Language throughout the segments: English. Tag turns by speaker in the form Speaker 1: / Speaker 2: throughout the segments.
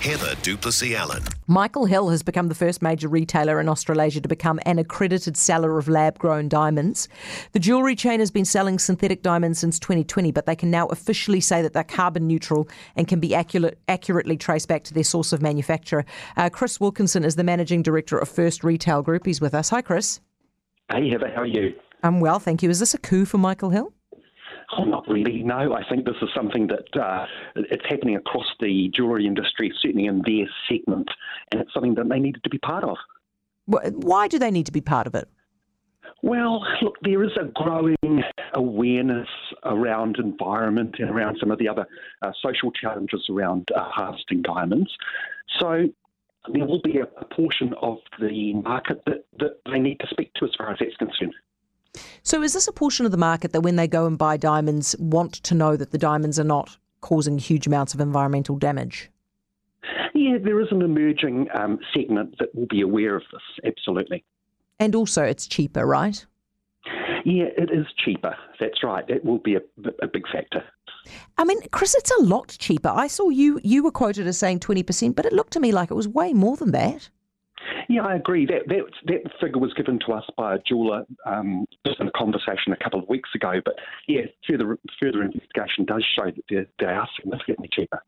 Speaker 1: Heather du Plessis-Allan.
Speaker 2: Michael Hill has become the first major retailer in Australasia to become an accredited seller of lab grown diamonds. The jewellery chain has been selling synthetic diamonds since 2020, but they can now officially say that they're carbon neutral and can be accurate, accurately traced back to their source of manufacture. Uh, Chris Wilkinson is the managing director of First Retail Group. He's with us. Hi, Chris.
Speaker 3: Hey, Heather, how are you?
Speaker 2: I'm well, thank you. Is this a coup for Michael Hill?
Speaker 3: Not really. No, I think this is something that uh, it's happening across the jewellery industry, certainly in their segment, and it's something that they needed to be part of.
Speaker 2: Why do they need to be part of it?
Speaker 3: Well, look, there is a growing awareness around environment and around some of the other uh, social challenges around uh, harvesting diamonds. So there will be a, a portion of the market that, that they need to speak to as far as that's concerned.
Speaker 2: So, is this a portion of the market that when they go and buy diamonds, want to know that the diamonds are not causing huge amounts of environmental damage?
Speaker 3: Yeah, there is an emerging um, segment that will be aware of this, absolutely.
Speaker 2: And also, it's cheaper, right?
Speaker 3: Yeah, it is cheaper. That's right. It will be a, a big factor.
Speaker 2: I mean, Chris, it's a lot cheaper. I saw you you were quoted as saying 20%, but it looked to me like it was way more than that.
Speaker 3: Yeah, I agree. That that, that figure was given to us by a jeweller um, just in a conversation a couple of weeks ago. But yeah, further further investigation does show that they they are significantly cheaper.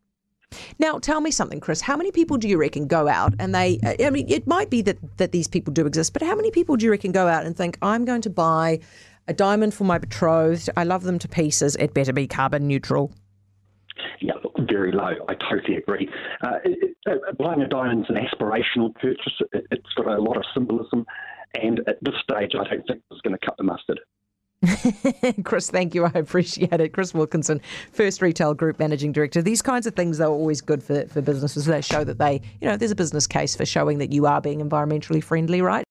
Speaker 2: Now, tell me something, Chris. How many people do you reckon go out and they? I mean, it might be that that these people do exist, but how many people do you reckon go out and think, "I'm going to buy a diamond for my betrothed. I love them to pieces. It better be carbon neutral."
Speaker 3: Yeah, look, very low. I totally agree. Uh, it, it, buying a diamond's an aspirational purchase. It, it's got a lot of symbolism, and at this stage, I don't think it's going to cut the mustard.
Speaker 2: Chris, thank you. I appreciate it. Chris Wilkinson, First Retail Group Managing Director. These kinds of things are always good for, for businesses. They show that they, you know, there's a business case for showing that you are being environmentally friendly, right?